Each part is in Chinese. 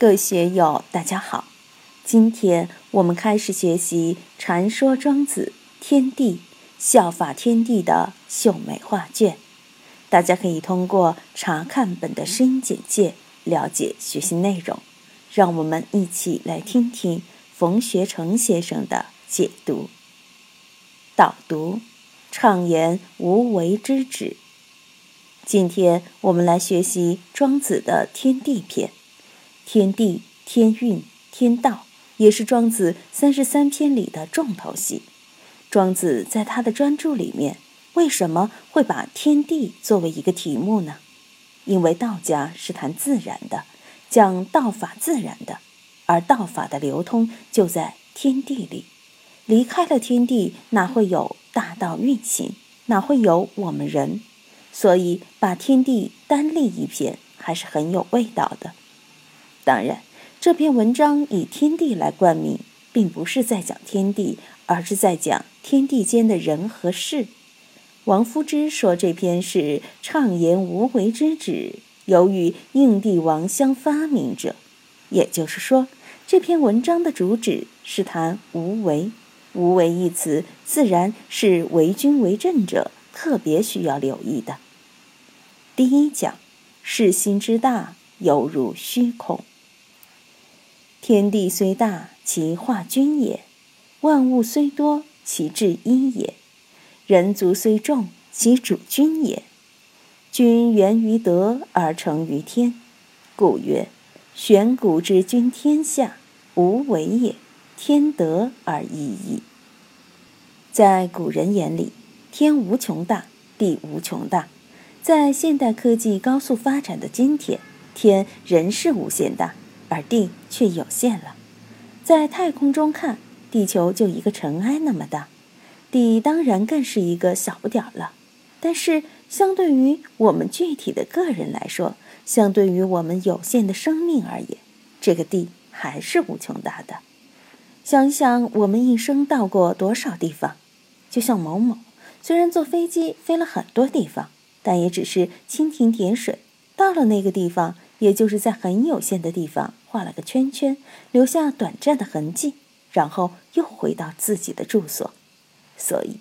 各位学友，大家好！今天我们开始学习《传说庄子天地效法天地》的秀美画卷。大家可以通过查看本的声音简介了解学习内容。让我们一起来听听冯学成先生的解读。导读：畅言无为之旨。今天我们来学习庄子的天地篇。天地、天运、天道，也是庄子三十三篇里的重头戏。庄子在他的专著里面，为什么会把天地作为一个题目呢？因为道家是谈自然的，讲道法自然的，而道法的流通就在天地里。离开了天地，哪会有大道运行？哪会有我们人？所以把天地单立一篇，还是很有味道的。当然，这篇文章以天地来冠名，并不是在讲天地，而是在讲天地间的人和事。王夫之说这篇是畅言无为之旨，由于应帝王相发明者，也就是说，这篇文章的主旨是谈无为。无为一词，自然是为君为政者特别需要留意的。第一讲，世心之大，犹如虚空。天地虽大，其化均也；万物虽多，其治一也；人族虽众，其主君也。君源于德而成于天，故曰：玄古之君天下，无为也，天德而已矣。在古人眼里，天无穷大，地无穷大；在现代科技高速发展的今天，天仍是无限大。而地却有限了，在太空中看，地球就一个尘埃那么大，地当然更是一个小不点儿了。但是，相对于我们具体的个人来说，相对于我们有限的生命而言，这个地还是无穷大的。想一想，我们一生到过多少地方？就像某某，虽然坐飞机飞了很多地方，但也只是蜻蜓点水，到了那个地方。也就是在很有限的地方画了个圈圈，留下短暂的痕迹，然后又回到自己的住所。所以，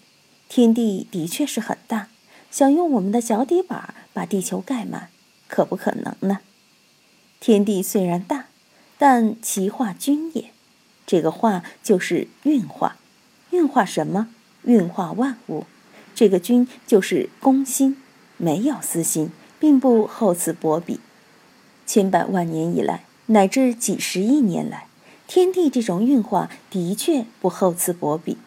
天地的确是很大，想用我们的脚底板把地球盖满，可不可能呢？天地虽然大，但其化均也。这个化就是运化，运化什么？运化万物。这个均就是公心，没有私心，并不厚此薄彼。千百万年以来，乃至几十亿年来，天地这种运化的确不厚此薄彼，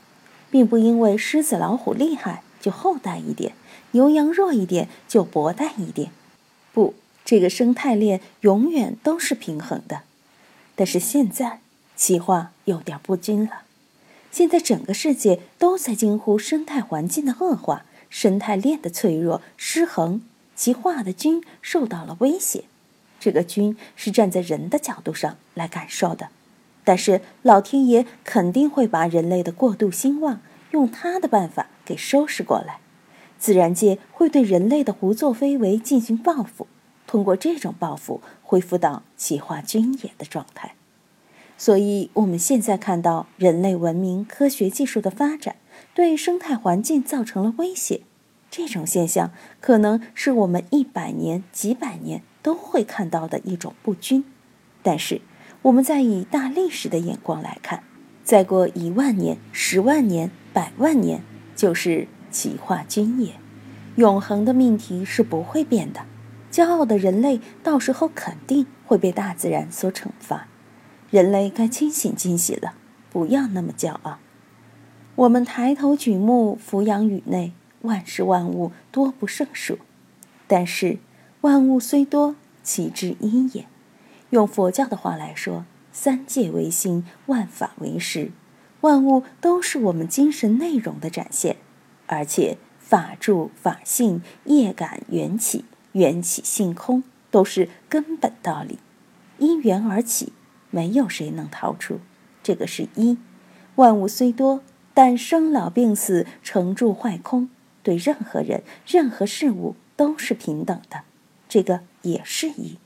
并不因为狮子老虎厉害就厚待一点，牛羊弱一点就薄待一点。不，这个生态链永远都是平衡的。但是现在，气化有点不均了。现在整个世界都在惊呼生态环境的恶化，生态链的脆弱失衡，其化的均受到了威胁。这个君是站在人的角度上来感受的，但是老天爷肯定会把人类的过度兴旺用他的办法给收拾过来，自然界会对人类的胡作非为进行报复，通过这种报复恢复到气化均也的状态。所以，我们现在看到人类文明、科学技术的发展对生态环境造成了威胁，这种现象可能是我们一百年、几百年。都会看到的一种不均，但是我们再以大历史的眼光来看，再过一万年、十万年、百万年，就是极化均也。永恒的命题是不会变的。骄傲的人类到时候肯定会被大自然所惩罚。人类该清醒清醒了，不要那么骄傲。我们抬头举目，俯仰宇内，万事万物多不胜数，但是。万物虽多，其之一也。用佛教的话来说，三界为心，万法为识。万物都是我们精神内容的展现，而且法住、法性、业感、缘起、缘起性空，都是根本道理。因缘而起，没有谁能逃出。这个是一。万物虽多，但生老病死、成住坏空，对任何人、任何事物都是平等的。这个也是一，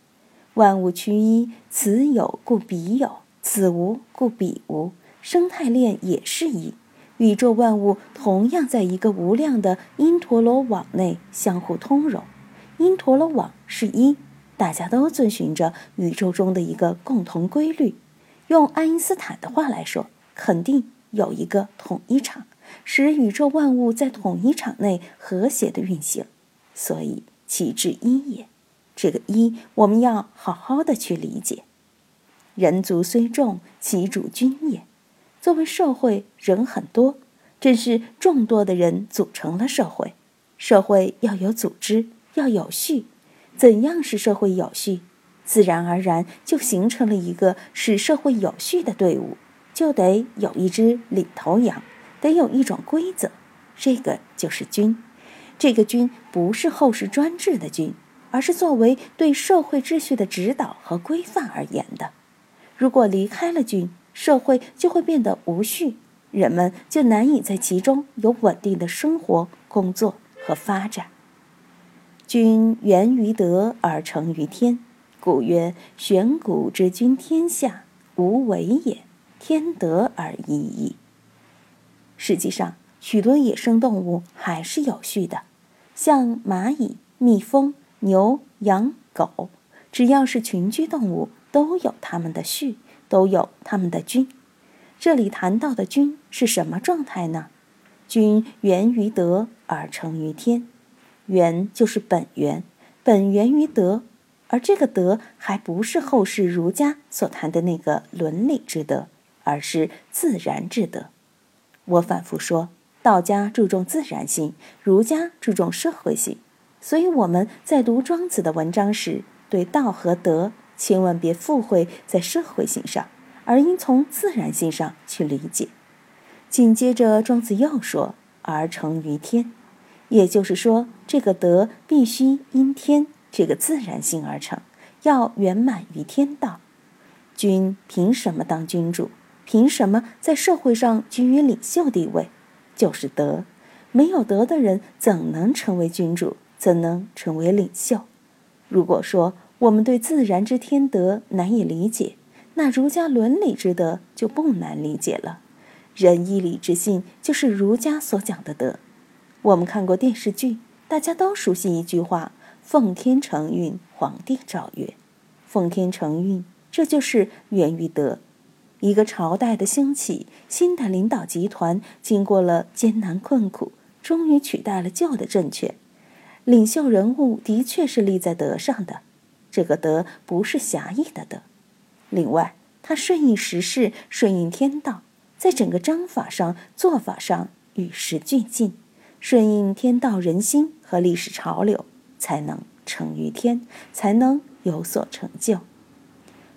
万物趋一，此有故彼有，此无故彼无。生态链也是一，宇宙万物同样在一个无量的因陀罗网内相互通融。因陀罗网是一，大家都遵循着宇宙中的一个共同规律。用爱因斯坦的话来说，肯定有一个统一场，使宇宙万物在统一场内和谐的运行。所以其至一也。这个一，我们要好好的去理解。人族虽众，其主君也。作为社会，人很多，正是众多的人组成了社会。社会要有组织，要有序。怎样使社会有序？自然而然就形成了一个使社会有序的队伍，就得有一只领头羊，得有一种规则。这个就是君。这个君不是后世专制的君，而是作为对社会秩序的指导和规范而言的。如果离开了君，社会就会变得无序，人们就难以在其中有稳定的生活、工作和发展。君源于德而成于天，故曰：玄古之君天下，无为也，天德而已矣。实际上，许多野生动物还是有序的，像蚂蚁、蜜蜂、牛、羊、狗，只要是群居动物，都有它们的序。都有他们的君，这里谈到的君是什么状态呢？君源于德而成于天，源就是本源，本源于德，而这个德还不是后世儒家所谈的那个伦理之德，而是自然之德。我反复说，道家注重自然性，儒家注重社会性，所以我们在读庄子的文章时，对道和德。千万别附会在社会性上，而应从自然性上去理解。紧接着，庄子又说：“而成于天。”也就是说，这个德必须因天这个自然性而成，要圆满于天道。君凭什么当君主？凭什么在社会上居于领袖地位？就是德。没有德的人怎能成为君主？怎能成为领袖？如果说，我们对自然之天德难以理解，那儒家伦理之德就不难理解了。仁义礼智信就是儒家所讲的德。我们看过电视剧，大家都熟悉一句话：“奉天承运，皇帝诏曰。”奉天承运，这就是源于德。一个朝代的兴起，新的领导集团经过了艰难困苦，终于取代了旧的政权。领袖人物的确是立在德上的。这个德不是狭义的德，另外，他顺应时势，顺应天道，在整个章法上、做法上与时俱进，顺应天道人心和历史潮流，才能成于天，才能有所成就。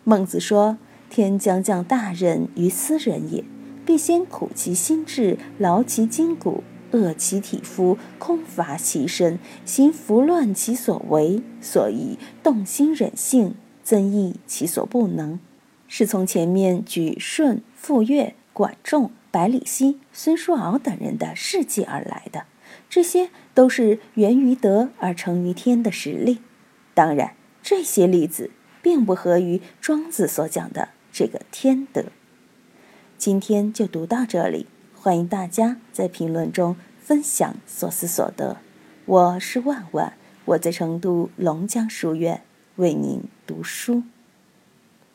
孟子说：“天将降大任于斯人也，必先苦其心志，劳其筋骨。”饿其体肤，空乏其身，行拂乱其所为，所以动心忍性，增益其所不能。是从前面举舜、傅说、管仲、百里奚、孙叔敖等人的事迹而来的，这些都是源于德而成于天的实例。当然，这些例子并不合于庄子所讲的这个天德。今天就读到这里。欢迎大家在评论中分享所思所得。我是万万，我在成都龙江书院为您读书。